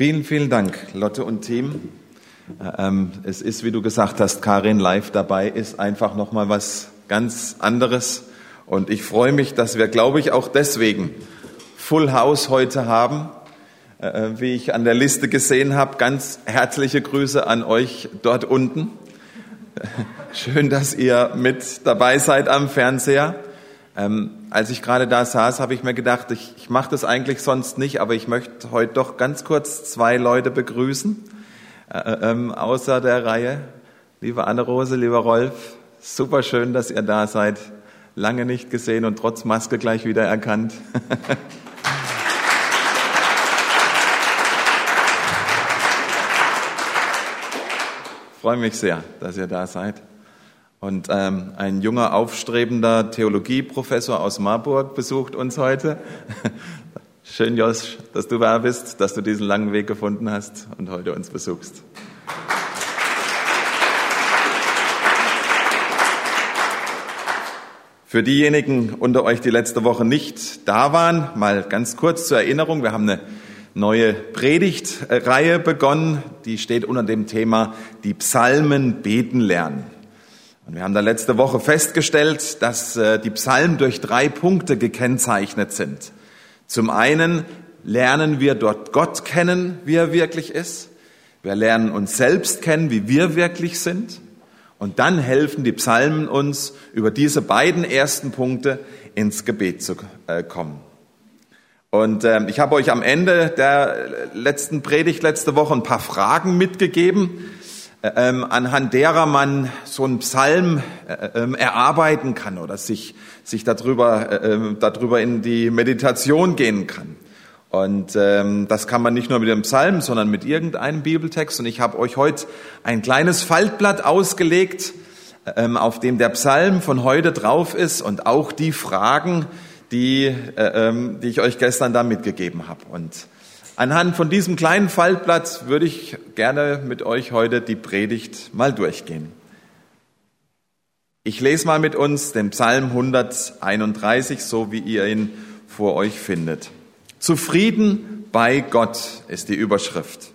Vielen, vielen Dank, Lotte und Team. Ähm, es ist, wie du gesagt hast, Karin live dabei ist einfach noch mal was ganz anderes. Und ich freue mich, dass wir, glaube ich, auch deswegen Full House heute haben. Äh, wie ich an der Liste gesehen habe, ganz herzliche Grüße an euch dort unten. Schön, dass ihr mit dabei seid am Fernseher. Ähm, als ich gerade da saß, habe ich mir gedacht, ich, ich mache das eigentlich sonst nicht, aber ich möchte heute doch ganz kurz zwei Leute begrüßen, äh, äh ähm, außer der Reihe. Liebe Anne-Rose, lieber Rolf, super schön, dass ihr da seid. Lange nicht gesehen und trotz Maske gleich wieder erkannt. freue mich sehr, dass ihr da seid. Und ähm, ein junger, aufstrebender Theologieprofessor aus Marburg besucht uns heute. Schön, Josh, dass du da bist, dass du diesen langen Weg gefunden hast und heute uns besuchst. Für diejenigen unter euch, die letzte Woche nicht da waren, mal ganz kurz zur Erinnerung. Wir haben eine neue Predigtreihe begonnen. Die steht unter dem Thema Die Psalmen beten lernen. Und wir haben da letzte Woche festgestellt, dass äh, die Psalmen durch drei Punkte gekennzeichnet sind. Zum einen lernen wir dort Gott kennen, wie er wirklich ist. Wir lernen uns selbst kennen, wie wir wirklich sind. Und dann helfen die Psalmen uns, über diese beiden ersten Punkte ins Gebet zu äh, kommen. Und ähm, ich habe euch am Ende der letzten Predigt letzte Woche ein paar Fragen mitgegeben, äh, anhand derer man so einen Psalm äh, ähm, erarbeiten kann oder sich, sich darüber, äh, ähm, darüber in die Meditation gehen kann. Und ähm, das kann man nicht nur mit dem Psalm, sondern mit irgendeinem Bibeltext. Und ich habe euch heute ein kleines Faltblatt ausgelegt, ähm, auf dem der Psalm von heute drauf ist und auch die Fragen, die, äh, ähm, die ich euch gestern da mitgegeben habe. Und anhand von diesem kleinen Faltblatt würde ich gerne mit euch heute die Predigt mal durchgehen. Ich lese mal mit uns den Psalm 131, so wie ihr ihn vor euch findet. Zufrieden bei Gott ist die Überschrift.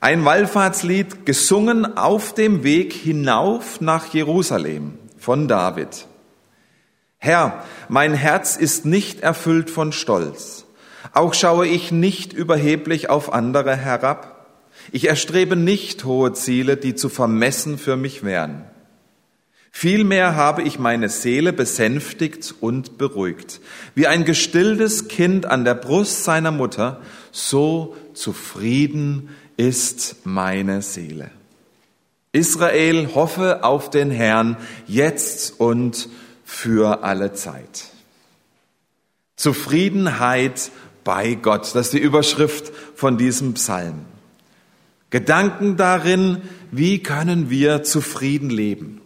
Ein Wallfahrtslied gesungen auf dem Weg hinauf nach Jerusalem von David. Herr, mein Herz ist nicht erfüllt von Stolz. Auch schaue ich nicht überheblich auf andere herab. Ich erstrebe nicht hohe Ziele, die zu vermessen für mich wären. Vielmehr habe ich meine Seele besänftigt und beruhigt. Wie ein gestilltes Kind an der Brust seiner Mutter, so zufrieden ist meine Seele. Israel hoffe auf den Herrn jetzt und für alle Zeit. Zufriedenheit bei Gott, das ist die Überschrift von diesem Psalm. Gedanken darin, wie können wir zufrieden leben.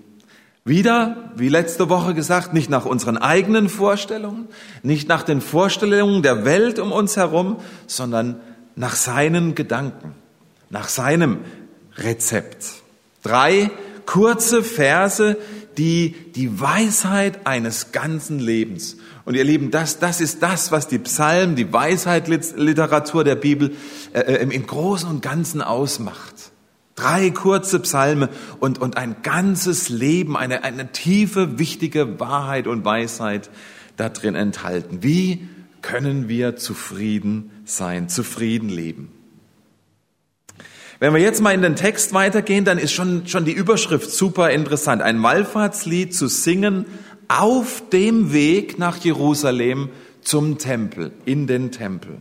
Wieder, wie letzte Woche gesagt, nicht nach unseren eigenen Vorstellungen, nicht nach den Vorstellungen der Welt um uns herum, sondern nach seinen Gedanken, nach seinem Rezept. Drei kurze Verse, die die Weisheit eines ganzen Lebens. Und ihr Lieben, das, das ist das, was die Psalmen, die Weisheit-Literatur der Bibel äh, äh, im Großen und Ganzen ausmacht. Drei kurze Psalme und, und ein ganzes Leben, eine, eine tiefe, wichtige Wahrheit und Weisheit da drin enthalten. Wie können wir zufrieden sein, zufrieden leben? Wenn wir jetzt mal in den Text weitergehen, dann ist schon, schon die Überschrift super interessant. Ein Wallfahrtslied zu singen auf dem Weg nach Jerusalem zum Tempel, in den Tempel.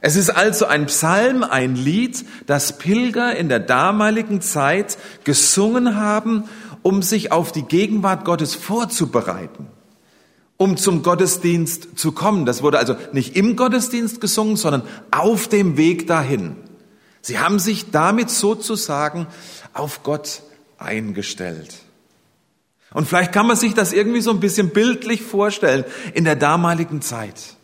Es ist also ein Psalm, ein Lied, das Pilger in der damaligen Zeit gesungen haben, um sich auf die Gegenwart Gottes vorzubereiten, um zum Gottesdienst zu kommen. Das wurde also nicht im Gottesdienst gesungen, sondern auf dem Weg dahin. Sie haben sich damit sozusagen auf Gott eingestellt. Und vielleicht kann man sich das irgendwie so ein bisschen bildlich vorstellen in der damaligen Zeit.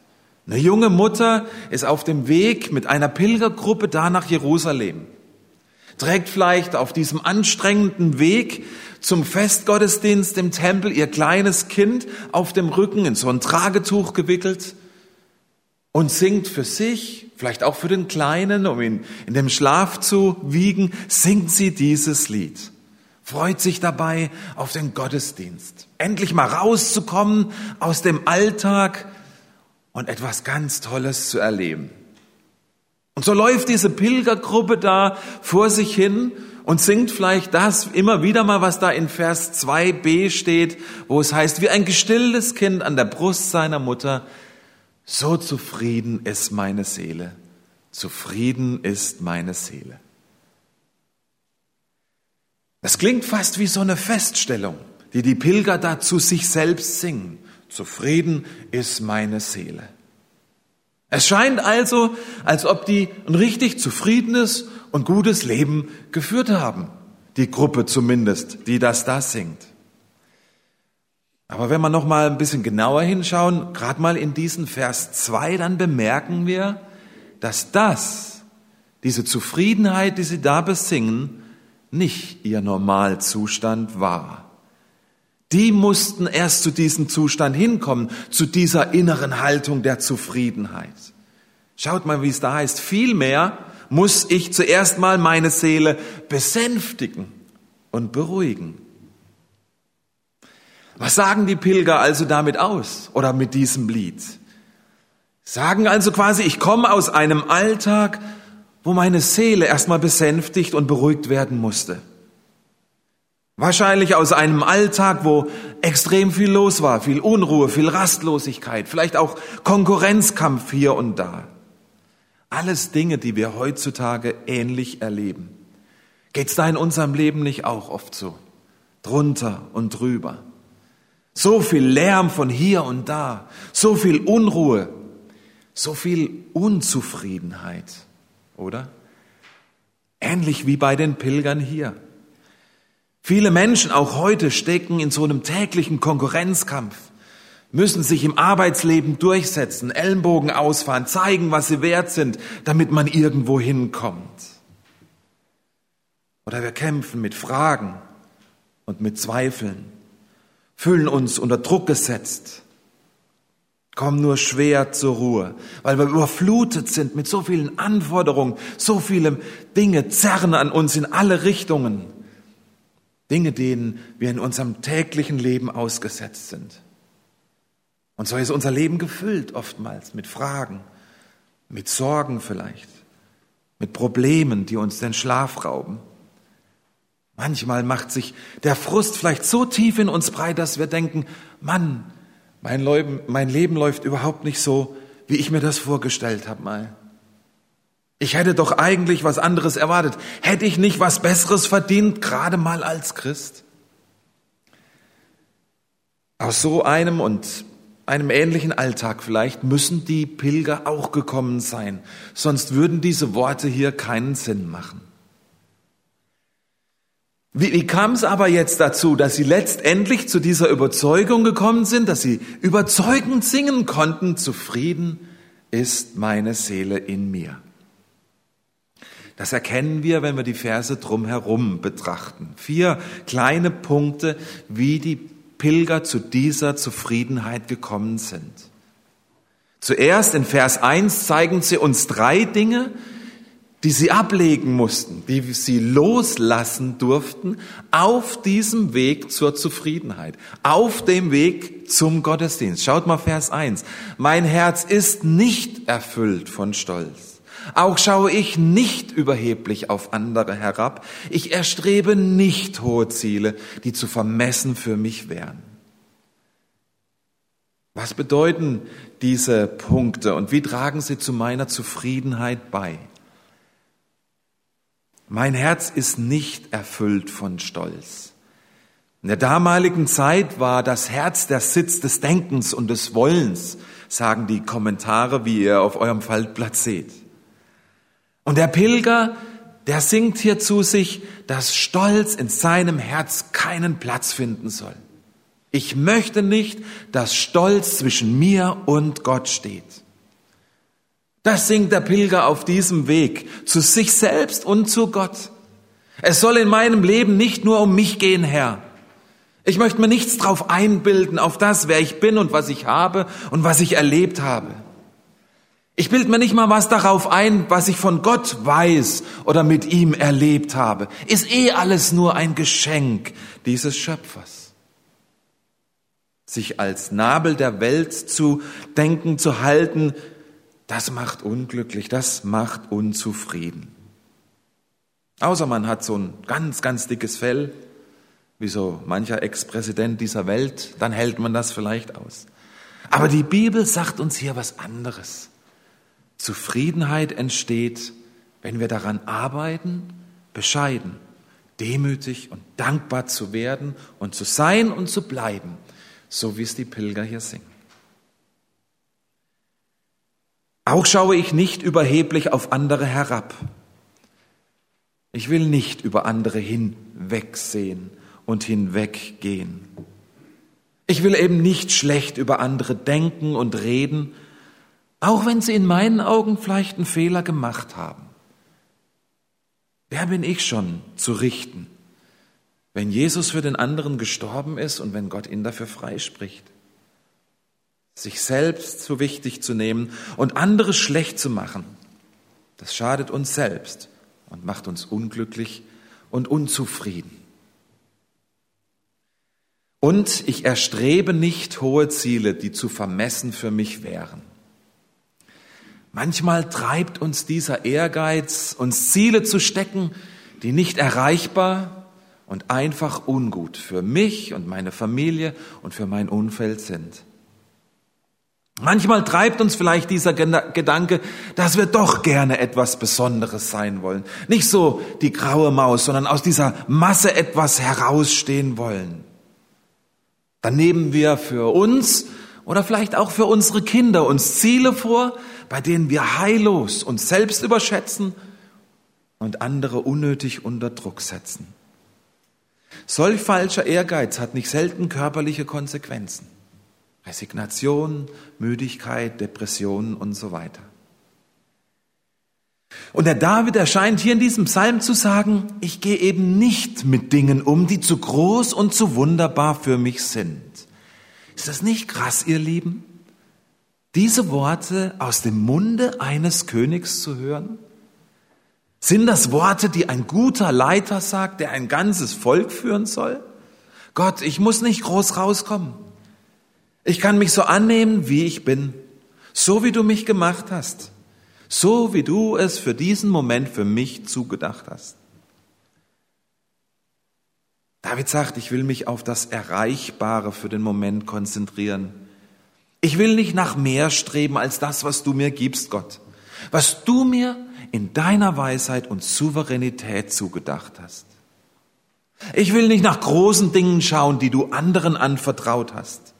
Eine junge Mutter ist auf dem Weg mit einer Pilgergruppe da nach Jerusalem, trägt vielleicht auf diesem anstrengenden Weg zum Festgottesdienst im Tempel ihr kleines Kind auf dem Rücken in so ein Tragetuch gewickelt und singt für sich, vielleicht auch für den Kleinen, um ihn in dem Schlaf zu wiegen, singt sie dieses Lied. Freut sich dabei auf den Gottesdienst. Endlich mal rauszukommen aus dem Alltag und etwas ganz Tolles zu erleben. Und so läuft diese Pilgergruppe da vor sich hin und singt vielleicht das immer wieder mal, was da in Vers 2b steht, wo es heißt, wie ein gestilltes Kind an der Brust seiner Mutter, so zufrieden ist meine Seele. Zufrieden ist meine Seele. Das klingt fast wie so eine Feststellung, die die Pilger da zu sich selbst singen. Zufrieden ist meine Seele. Es scheint also, als ob die ein richtig zufriedenes und gutes Leben geführt haben. Die Gruppe zumindest, die das da singt. Aber wenn wir noch mal ein bisschen genauer hinschauen, gerade mal in diesen Vers 2, dann bemerken wir, dass das, diese Zufriedenheit, die sie da besingen, nicht ihr Normalzustand war. Die mussten erst zu diesem Zustand hinkommen, zu dieser inneren Haltung der Zufriedenheit. Schaut mal, wie es da heißt. Vielmehr muss ich zuerst mal meine Seele besänftigen und beruhigen. Was sagen die Pilger also damit aus oder mit diesem Lied? Sagen also quasi, ich komme aus einem Alltag, wo meine Seele erstmal besänftigt und beruhigt werden musste. Wahrscheinlich aus einem Alltag, wo extrem viel los war, viel Unruhe, viel Rastlosigkeit, vielleicht auch Konkurrenzkampf hier und da. Alles Dinge, die wir heutzutage ähnlich erleben. Geht's da in unserem Leben nicht auch oft so? Drunter und drüber. So viel Lärm von hier und da, so viel Unruhe, so viel Unzufriedenheit, oder? Ähnlich wie bei den Pilgern hier. Viele Menschen auch heute stecken in so einem täglichen Konkurrenzkampf, müssen sich im Arbeitsleben durchsetzen, Ellenbogen ausfahren, zeigen, was sie wert sind, damit man irgendwo hinkommt. Oder wir kämpfen mit Fragen und mit Zweifeln fühlen uns unter Druck gesetzt, kommen nur schwer zur Ruhe, weil wir überflutet sind mit so vielen Anforderungen, so viele Dinge zerren an uns in alle Richtungen. Dinge, denen wir in unserem täglichen Leben ausgesetzt sind. Und so ist unser Leben gefüllt oftmals mit Fragen, mit Sorgen vielleicht, mit Problemen, die uns den Schlaf rauben. Manchmal macht sich der Frust vielleicht so tief in uns breit, dass wir denken, Mann, mein Leben, mein Leben läuft überhaupt nicht so, wie ich mir das vorgestellt habe mal. Ich hätte doch eigentlich was anderes erwartet. Hätte ich nicht was Besseres verdient, gerade mal als Christ? Aus so einem und einem ähnlichen Alltag vielleicht müssen die Pilger auch gekommen sein, sonst würden diese Worte hier keinen Sinn machen. Wie, wie kam es aber jetzt dazu, dass sie letztendlich zu dieser Überzeugung gekommen sind, dass sie überzeugend singen konnten, zufrieden ist meine Seele in mir? Das erkennen wir, wenn wir die Verse drumherum betrachten. Vier kleine Punkte, wie die Pilger zu dieser Zufriedenheit gekommen sind. Zuerst in Vers 1 zeigen sie uns drei Dinge, die sie ablegen mussten, die sie loslassen durften auf diesem Weg zur Zufriedenheit, auf dem Weg zum Gottesdienst. Schaut mal Vers 1. Mein Herz ist nicht erfüllt von Stolz. Auch schaue ich nicht überheblich auf andere herab. Ich erstrebe nicht hohe Ziele, die zu vermessen für mich wären. Was bedeuten diese Punkte und wie tragen sie zu meiner Zufriedenheit bei? Mein Herz ist nicht erfüllt von Stolz. In der damaligen Zeit war das Herz der Sitz des Denkens und des Wollens, sagen die Kommentare, wie ihr auf eurem Faltblatt seht. Und der Pilger, der singt hier zu sich, dass Stolz in seinem Herz keinen Platz finden soll. Ich möchte nicht, dass Stolz zwischen mir und Gott steht. Das singt der Pilger auf diesem Weg zu sich selbst und zu Gott. Es soll in meinem Leben nicht nur um mich gehen, Herr. Ich möchte mir nichts drauf einbilden, auf das, wer ich bin und was ich habe und was ich erlebt habe. Ich bild mir nicht mal was darauf ein, was ich von Gott weiß oder mit ihm erlebt habe. Ist eh alles nur ein Geschenk dieses Schöpfers. Sich als Nabel der Welt zu denken, zu halten, das macht unglücklich, das macht unzufrieden. Außer man hat so ein ganz, ganz dickes Fell, wie so mancher Ex-Präsident dieser Welt, dann hält man das vielleicht aus. Aber die Bibel sagt uns hier was anderes. Zufriedenheit entsteht, wenn wir daran arbeiten, bescheiden, demütig und dankbar zu werden und zu sein und zu bleiben, so wie es die Pilger hier singen. Auch schaue ich nicht überheblich auf andere herab. Ich will nicht über andere hinwegsehen und hinweggehen. Ich will eben nicht schlecht über andere denken und reden, auch wenn sie in meinen Augen vielleicht einen Fehler gemacht haben. Wer bin ich schon zu richten, wenn Jesus für den anderen gestorben ist und wenn Gott ihn dafür freispricht? Sich selbst zu wichtig zu nehmen und andere schlecht zu machen, das schadet uns selbst und macht uns unglücklich und unzufrieden. Und ich erstrebe nicht hohe Ziele, die zu vermessen für mich wären. Manchmal treibt uns dieser Ehrgeiz, uns Ziele zu stecken, die nicht erreichbar und einfach ungut für mich und meine Familie und für mein Umfeld sind. Manchmal treibt uns vielleicht dieser Gedanke, dass wir doch gerne etwas Besonderes sein wollen. Nicht so die graue Maus, sondern aus dieser Masse etwas herausstehen wollen. Dann nehmen wir für uns oder vielleicht auch für unsere Kinder uns Ziele vor, bei denen wir heillos uns selbst überschätzen und andere unnötig unter Druck setzen. Solch falscher Ehrgeiz hat nicht selten körperliche Konsequenzen. Resignation, Müdigkeit, Depressionen und so weiter. Und der David erscheint hier in diesem Psalm zu sagen, ich gehe eben nicht mit Dingen um, die zu groß und zu wunderbar für mich sind. Ist das nicht krass, ihr Lieben? Diese Worte aus dem Munde eines Königs zu hören? Sind das Worte, die ein guter Leiter sagt, der ein ganzes Volk führen soll? Gott, ich muss nicht groß rauskommen. Ich kann mich so annehmen, wie ich bin, so wie du mich gemacht hast so wie du es für diesen Moment für mich zugedacht hast. David sagt, ich will mich auf das Erreichbare für den Moment konzentrieren. Ich will nicht nach mehr streben als das, was du mir gibst, Gott. Was du mir in deiner Weisheit und Souveränität zugedacht hast. Ich will nicht nach großen Dingen schauen, die du anderen anvertraut hast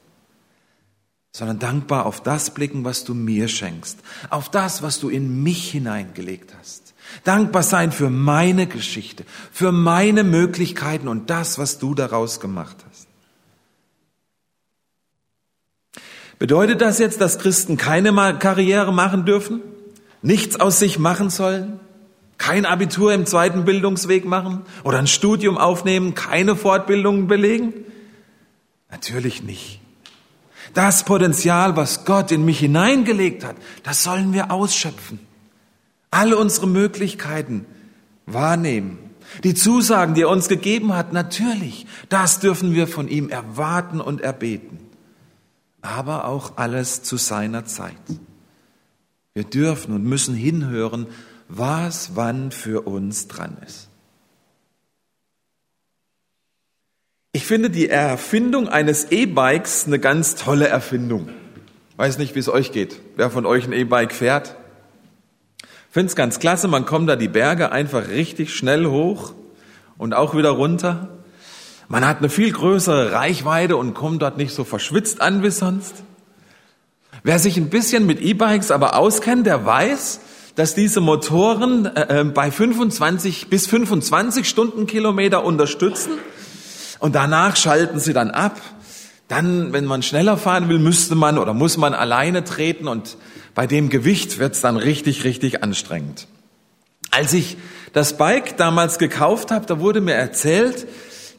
sondern dankbar auf das blicken, was du mir schenkst, auf das, was du in mich hineingelegt hast. Dankbar sein für meine Geschichte, für meine Möglichkeiten und das, was du daraus gemacht hast. Bedeutet das jetzt, dass Christen keine Karriere machen dürfen? Nichts aus sich machen sollen? Kein Abitur im zweiten Bildungsweg machen? Oder ein Studium aufnehmen? Keine Fortbildungen belegen? Natürlich nicht. Das Potenzial, was Gott in mich hineingelegt hat, das sollen wir ausschöpfen. Alle unsere Möglichkeiten wahrnehmen. Die Zusagen, die er uns gegeben hat, natürlich, das dürfen wir von ihm erwarten und erbeten. Aber auch alles zu seiner Zeit. Wir dürfen und müssen hinhören, was wann für uns dran ist. Ich finde die Erfindung eines E-Bikes eine ganz tolle Erfindung. Weiß nicht, wie es euch geht. Wer von euch ein E-Bike fährt? Finde es ganz klasse. Man kommt da die Berge einfach richtig schnell hoch und auch wieder runter. Man hat eine viel größere Reichweite und kommt dort nicht so verschwitzt an wie sonst. Wer sich ein bisschen mit E-Bikes aber auskennt, der weiß, dass diese Motoren äh, äh bei 25 bis 25 Stundenkilometer unterstützen und danach schalten sie dann ab. Dann, wenn man schneller fahren will, müsste man oder muss man alleine treten und bei dem Gewicht wird es dann richtig, richtig anstrengend. Als ich das Bike damals gekauft habe, da wurde mir erzählt,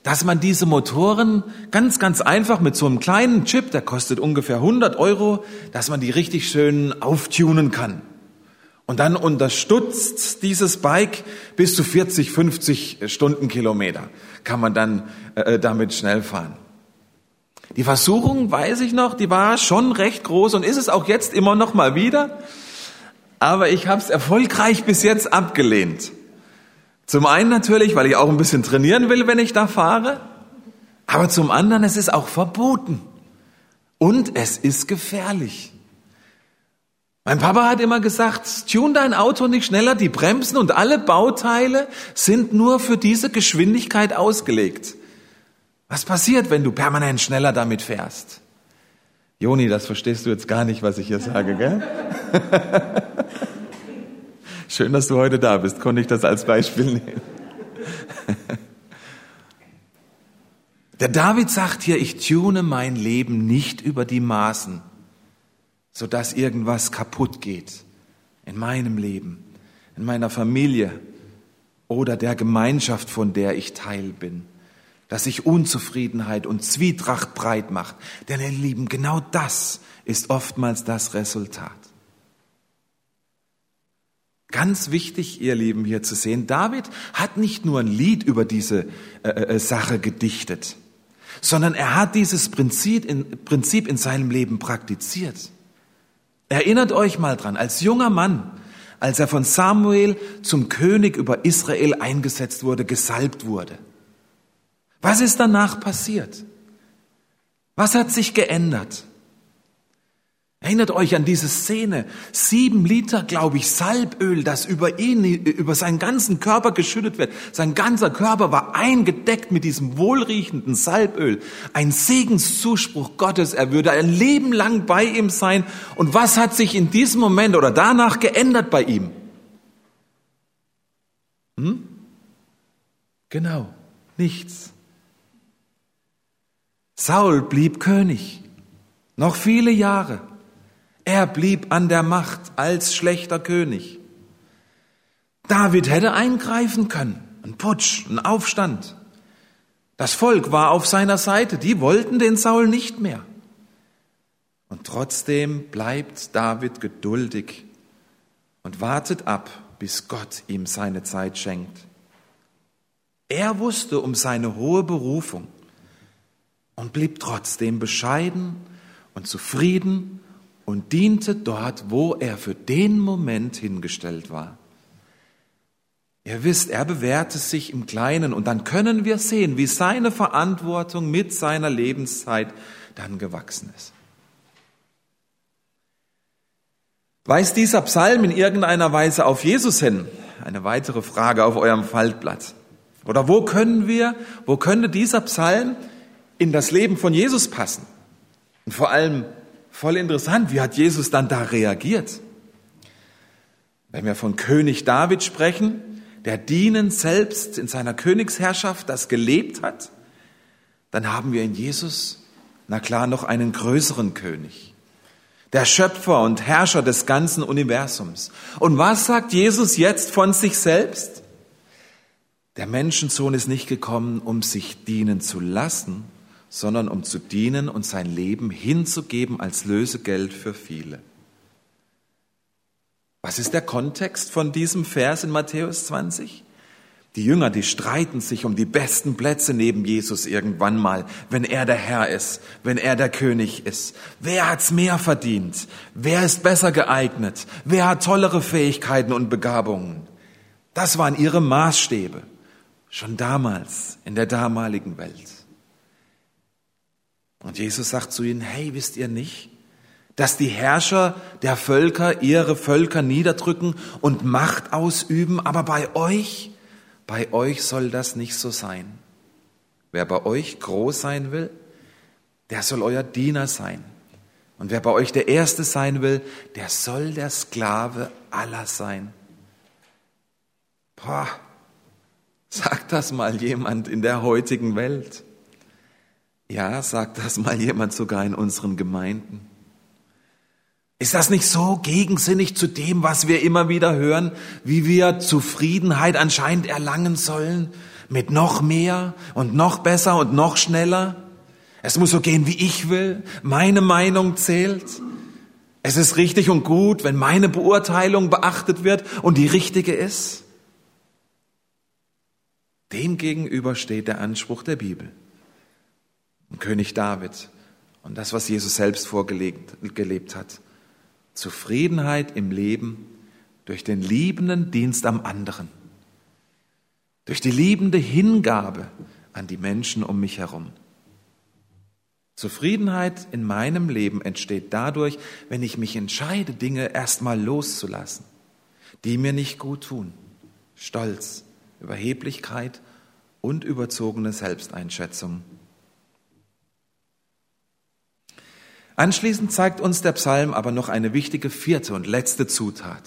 dass man diese Motoren ganz, ganz einfach mit so einem kleinen Chip, der kostet ungefähr 100 Euro, dass man die richtig schön auftunen kann. Und dann unterstützt dieses Bike bis zu 40, 50 Stundenkilometer. Kann man dann äh, damit schnell fahren. Die Versuchung, weiß ich noch, die war schon recht groß und ist es auch jetzt immer noch mal wieder. Aber ich habe es erfolgreich bis jetzt abgelehnt. Zum einen natürlich, weil ich auch ein bisschen trainieren will, wenn ich da fahre. Aber zum anderen, es ist auch verboten. Und es ist gefährlich. Mein Papa hat immer gesagt, tune dein Auto nicht schneller, die Bremsen und alle Bauteile sind nur für diese Geschwindigkeit ausgelegt. Was passiert, wenn du permanent schneller damit fährst? Joni, das verstehst du jetzt gar nicht, was ich hier sage, gell? Schön, dass du heute da bist. Konnte ich das als Beispiel nehmen? Der David sagt hier, ich tune mein Leben nicht über die Maßen sodass irgendwas kaputt geht in meinem Leben, in meiner Familie oder der Gemeinschaft, von der ich Teil bin, dass sich Unzufriedenheit und Zwietracht breit macht. Denn ihr Lieben, genau das ist oftmals das Resultat. Ganz wichtig, ihr Lieben, hier zu sehen, David hat nicht nur ein Lied über diese äh, äh, Sache gedichtet, sondern er hat dieses Prinzip in, Prinzip in seinem Leben praktiziert. Erinnert euch mal dran, als junger Mann, als er von Samuel zum König über Israel eingesetzt wurde, gesalbt wurde. Was ist danach passiert? Was hat sich geändert? Erinnert euch an diese Szene. Sieben Liter, glaube ich, Salböl, das über ihn, über seinen ganzen Körper geschüttet wird. Sein ganzer Körper war eingedeckt mit diesem wohlriechenden Salböl. Ein Segenszuspruch Gottes. Er würde ein Leben lang bei ihm sein. Und was hat sich in diesem Moment oder danach geändert bei ihm? Hm? Genau, nichts. Saul blieb König. Noch viele Jahre. Er blieb an der Macht als schlechter König. David hätte eingreifen können. Ein Putsch, ein Aufstand. Das Volk war auf seiner Seite. Die wollten den Saul nicht mehr. Und trotzdem bleibt David geduldig und wartet ab, bis Gott ihm seine Zeit schenkt. Er wusste um seine hohe Berufung und blieb trotzdem bescheiden und zufrieden und diente dort, wo er für den Moment hingestellt war. Ihr wisst, er bewährte sich im Kleinen und dann können wir sehen, wie seine Verantwortung mit seiner Lebenszeit dann gewachsen ist. Weist dieser Psalm in irgendeiner Weise auf Jesus hin? Eine weitere Frage auf eurem Faltblatt. Oder wo können wir, wo könnte dieser Psalm in das Leben von Jesus passen? Und vor allem, Voll interessant, wie hat Jesus dann da reagiert? Wenn wir von König David sprechen, der dienen selbst in seiner Königsherrschaft das gelebt hat, dann haben wir in Jesus, na klar, noch einen größeren König. Der Schöpfer und Herrscher des ganzen Universums. Und was sagt Jesus jetzt von sich selbst? Der Menschensohn ist nicht gekommen, um sich dienen zu lassen, sondern um zu dienen und sein Leben hinzugeben als Lösegeld für viele. Was ist der Kontext von diesem Vers in Matthäus 20? Die Jünger, die streiten sich um die besten Plätze neben Jesus irgendwann mal, wenn er der Herr ist, wenn er der König ist. Wer hat's mehr verdient? Wer ist besser geeignet? Wer hat tollere Fähigkeiten und Begabungen? Das waren ihre Maßstäbe, schon damals in der damaligen Welt. Und Jesus sagt zu ihnen, hey, wisst ihr nicht, dass die Herrscher der Völker ihre Völker niederdrücken und Macht ausüben, aber bei euch, bei euch soll das nicht so sein. Wer bei euch groß sein will, der soll euer Diener sein. Und wer bei euch der Erste sein will, der soll der Sklave aller sein. Boah, sagt das mal jemand in der heutigen Welt. Ja, sagt das mal jemand sogar in unseren Gemeinden. Ist das nicht so gegensinnig zu dem, was wir immer wieder hören, wie wir Zufriedenheit anscheinend erlangen sollen, mit noch mehr und noch besser und noch schneller. Es muss so gehen, wie ich will. Meine Meinung zählt. Es ist richtig und gut, wenn meine Beurteilung beachtet wird und die richtige ist. Dem gegenüber steht der Anspruch der Bibel. Und König David und das, was Jesus selbst vorgelebt hat. Zufriedenheit im Leben durch den liebenden Dienst am anderen, durch die liebende Hingabe an die Menschen um mich herum. Zufriedenheit in meinem Leben entsteht dadurch, wenn ich mich entscheide, Dinge erstmal loszulassen, die mir nicht gut tun. Stolz, Überheblichkeit und überzogene Selbsteinschätzung. Anschließend zeigt uns der Psalm aber noch eine wichtige vierte und letzte Zutat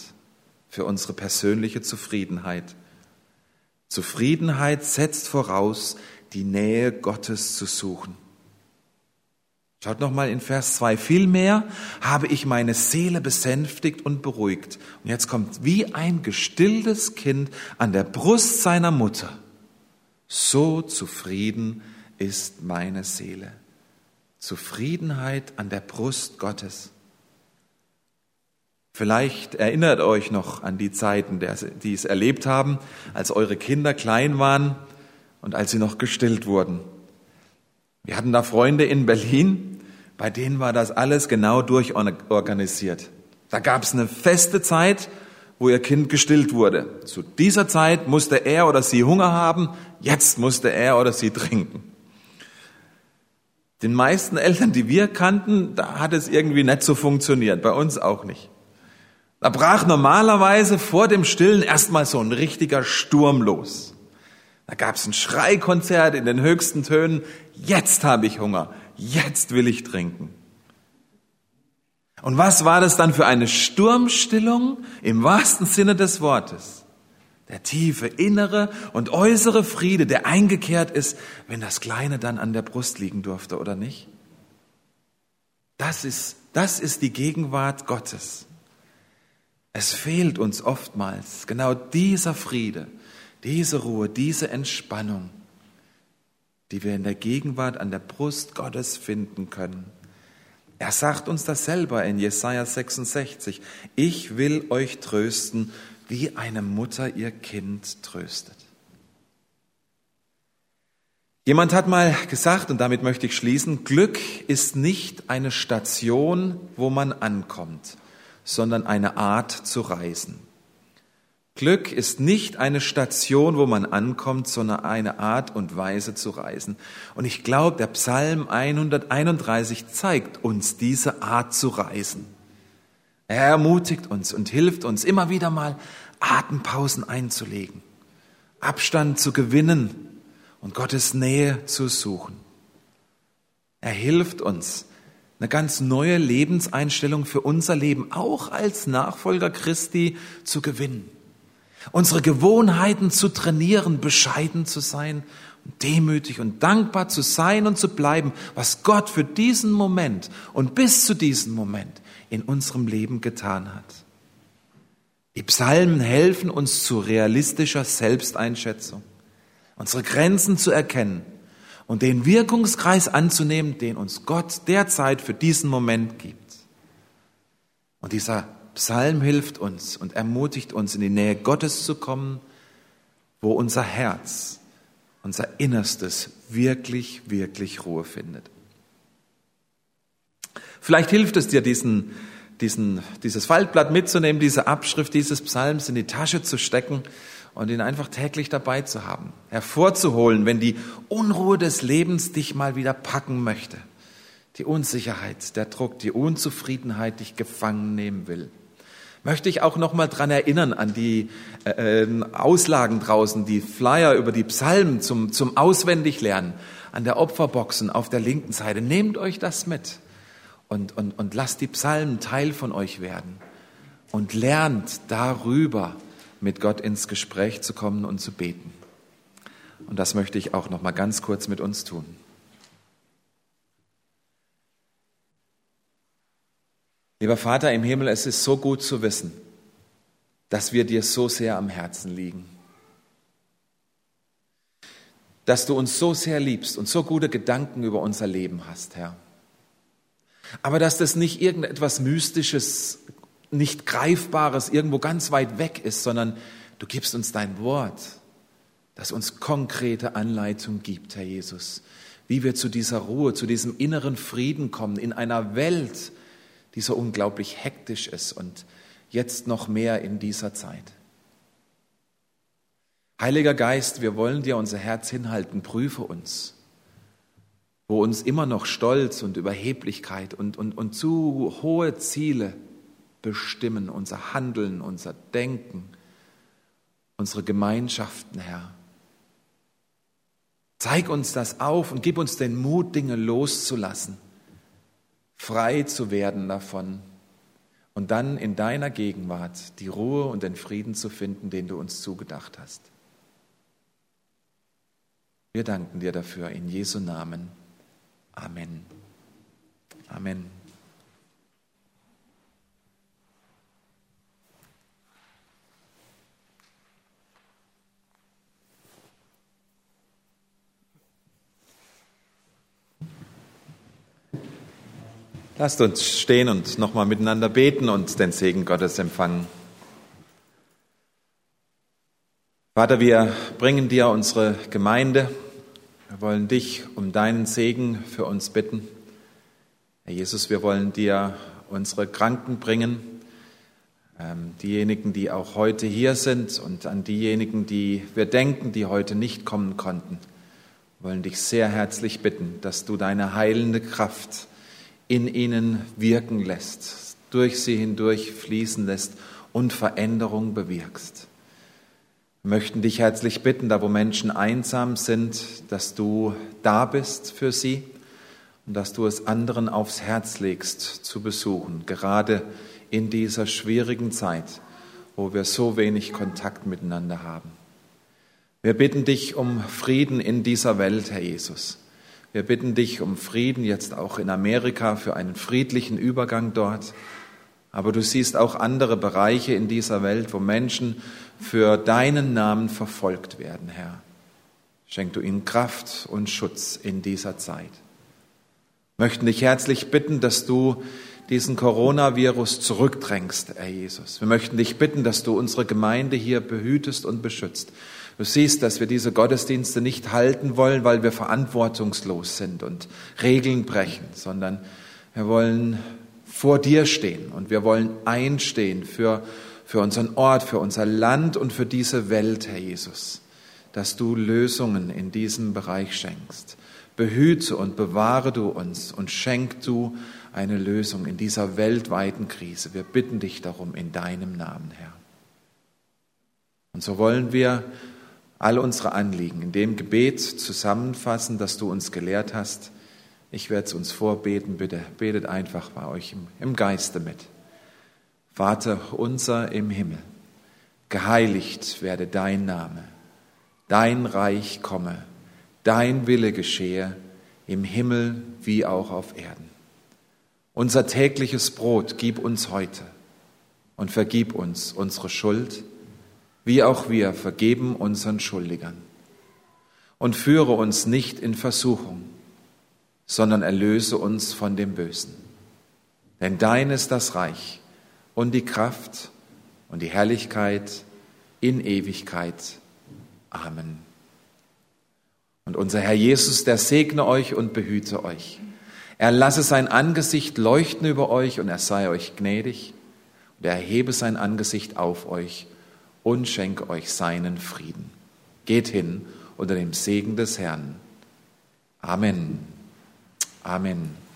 für unsere persönliche Zufriedenheit. Zufriedenheit setzt voraus, die Nähe Gottes zu suchen. Schaut nochmal in Vers 2. Vielmehr habe ich meine Seele besänftigt und beruhigt. Und jetzt kommt wie ein gestilltes Kind an der Brust seiner Mutter. So zufrieden ist meine Seele. Zufriedenheit an der Brust Gottes. Vielleicht erinnert euch noch an die Zeiten, die es erlebt haben, als eure Kinder klein waren und als sie noch gestillt wurden. Wir hatten da Freunde in Berlin, bei denen war das alles genau durchorganisiert. Da gab es eine feste Zeit, wo ihr Kind gestillt wurde. Zu dieser Zeit musste er oder sie Hunger haben, jetzt musste er oder sie trinken. Den meisten Eltern, die wir kannten, da hat es irgendwie nicht so funktioniert, bei uns auch nicht. Da brach normalerweise vor dem Stillen erstmal so ein richtiger Sturm los. Da gab es ein Schreikonzert in den höchsten Tönen. Jetzt habe ich Hunger. Jetzt will ich trinken. Und was war das dann für eine Sturmstillung im wahrsten Sinne des Wortes? Der tiefe innere und äußere Friede, der eingekehrt ist, wenn das Kleine dann an der Brust liegen durfte, oder nicht? Das ist, das ist die Gegenwart Gottes. Es fehlt uns oftmals genau dieser Friede, diese Ruhe, diese Entspannung, die wir in der Gegenwart an der Brust Gottes finden können. Er sagt uns das selber in Jesaja 66. Ich will euch trösten wie eine Mutter ihr Kind tröstet. Jemand hat mal gesagt, und damit möchte ich schließen, Glück ist nicht eine Station, wo man ankommt, sondern eine Art zu reisen. Glück ist nicht eine Station, wo man ankommt, sondern eine Art und Weise zu reisen. Und ich glaube, der Psalm 131 zeigt uns diese Art zu reisen. Er ermutigt uns und hilft uns immer wieder mal Atempausen einzulegen, Abstand zu gewinnen und Gottes Nähe zu suchen. Er hilft uns, eine ganz neue Lebenseinstellung für unser Leben, auch als Nachfolger Christi, zu gewinnen. Unsere Gewohnheiten zu trainieren, bescheiden zu sein, demütig und dankbar zu sein und zu bleiben, was Gott für diesen Moment und bis zu diesem Moment in unserem Leben getan hat. Die Psalmen helfen uns zu realistischer Selbsteinschätzung, unsere Grenzen zu erkennen und den Wirkungskreis anzunehmen, den uns Gott derzeit für diesen Moment gibt. Und dieser Psalm hilft uns und ermutigt uns, in die Nähe Gottes zu kommen, wo unser Herz, unser Innerstes wirklich, wirklich Ruhe findet. Vielleicht hilft es dir, diesen, diesen, dieses Faltblatt mitzunehmen, diese Abschrift dieses Psalms in die Tasche zu stecken und ihn einfach täglich dabei zu haben, hervorzuholen, wenn die Unruhe des Lebens dich mal wieder packen möchte. Die Unsicherheit, der Druck, die Unzufriedenheit dich gefangen nehmen will. Möchte ich auch noch mal dran erinnern an die äh, ähm, Auslagen draußen, die Flyer über die Psalmen zum, zum Auswendiglernen an der Opferboxen auf der linken Seite. Nehmt euch das mit und, und, und lasst die Psalmen Teil von euch werden und lernt darüber mit Gott ins Gespräch zu kommen und zu beten. Und das möchte ich auch noch mal ganz kurz mit uns tun. Lieber Vater im Himmel, es ist so gut zu wissen, dass wir dir so sehr am Herzen liegen. dass du uns so sehr liebst und so gute Gedanken über unser Leben hast, Herr. Aber dass das nicht irgendetwas Mystisches, nicht Greifbares irgendwo ganz weit weg ist, sondern du gibst uns dein Wort, das uns konkrete Anleitung gibt, Herr Jesus, wie wir zu dieser Ruhe, zu diesem inneren Frieden kommen in einer Welt, die so unglaublich hektisch ist und jetzt noch mehr in dieser Zeit. Heiliger Geist, wir wollen dir unser Herz hinhalten, prüfe uns, wo uns immer noch Stolz und Überheblichkeit und, und, und zu hohe Ziele bestimmen, unser Handeln, unser Denken, unsere Gemeinschaften, Herr. Zeig uns das auf und gib uns den Mut, Dinge loszulassen, frei zu werden davon und dann in deiner Gegenwart die Ruhe und den Frieden zu finden, den du uns zugedacht hast. Wir danken dir dafür in Jesu Namen. Amen. Amen. Lasst uns stehen und nochmal miteinander beten und den Segen Gottes empfangen. Vater, wir bringen dir unsere Gemeinde. Wir wollen dich um deinen Segen für uns bitten. Herr Jesus, wir wollen dir unsere Kranken bringen, ähm, diejenigen, die auch heute hier sind und an diejenigen, die wir denken, die heute nicht kommen konnten. Wir wollen dich sehr herzlich bitten, dass du deine heilende Kraft in ihnen wirken lässt, durch sie hindurch fließen lässt und Veränderung bewirkst. Wir möchten dich herzlich bitten, da wo Menschen einsam sind, dass du da bist für sie und dass du es anderen aufs Herz legst zu besuchen, gerade in dieser schwierigen Zeit, wo wir so wenig Kontakt miteinander haben. Wir bitten dich um Frieden in dieser Welt, Herr Jesus. Wir bitten dich um Frieden jetzt auch in Amerika für einen friedlichen Übergang dort. Aber du siehst auch andere Bereiche in dieser Welt, wo Menschen für deinen Namen verfolgt werden, Herr. Schenk du ihnen Kraft und Schutz in dieser Zeit. Möchten dich herzlich bitten, dass du diesen Coronavirus zurückdrängst, Herr Jesus. Wir möchten dich bitten, dass du unsere Gemeinde hier behütest und beschützt. Du siehst, dass wir diese Gottesdienste nicht halten wollen, weil wir verantwortungslos sind und Regeln brechen, sondern wir wollen vor dir stehen und wir wollen einstehen für, für unseren Ort, für unser Land und für diese Welt, Herr Jesus, dass du Lösungen in diesem Bereich schenkst. Behüte und bewahre du uns und schenk du eine Lösung in dieser weltweiten Krise. Wir bitten dich darum in deinem Namen, Herr. Und so wollen wir alle unsere Anliegen in dem Gebet zusammenfassen, das du uns gelehrt hast. Ich werde es uns vorbeten, bitte betet einfach bei euch im, im Geiste mit. Vater unser im Himmel, geheiligt werde dein Name, dein Reich komme, dein Wille geschehe, im Himmel wie auch auf Erden. Unser tägliches Brot gib uns heute und vergib uns unsere Schuld, wie auch wir vergeben unseren Schuldigern. Und führe uns nicht in Versuchung, sondern erlöse uns von dem Bösen. Denn dein ist das Reich und die Kraft und die Herrlichkeit in Ewigkeit. Amen. Und unser Herr Jesus, der segne euch und behüte euch. Er lasse sein Angesicht leuchten über euch und er sei euch gnädig und er erhebe sein Angesicht auf euch und schenke euch seinen Frieden. Geht hin unter dem Segen des Herrn. Amen. Amen.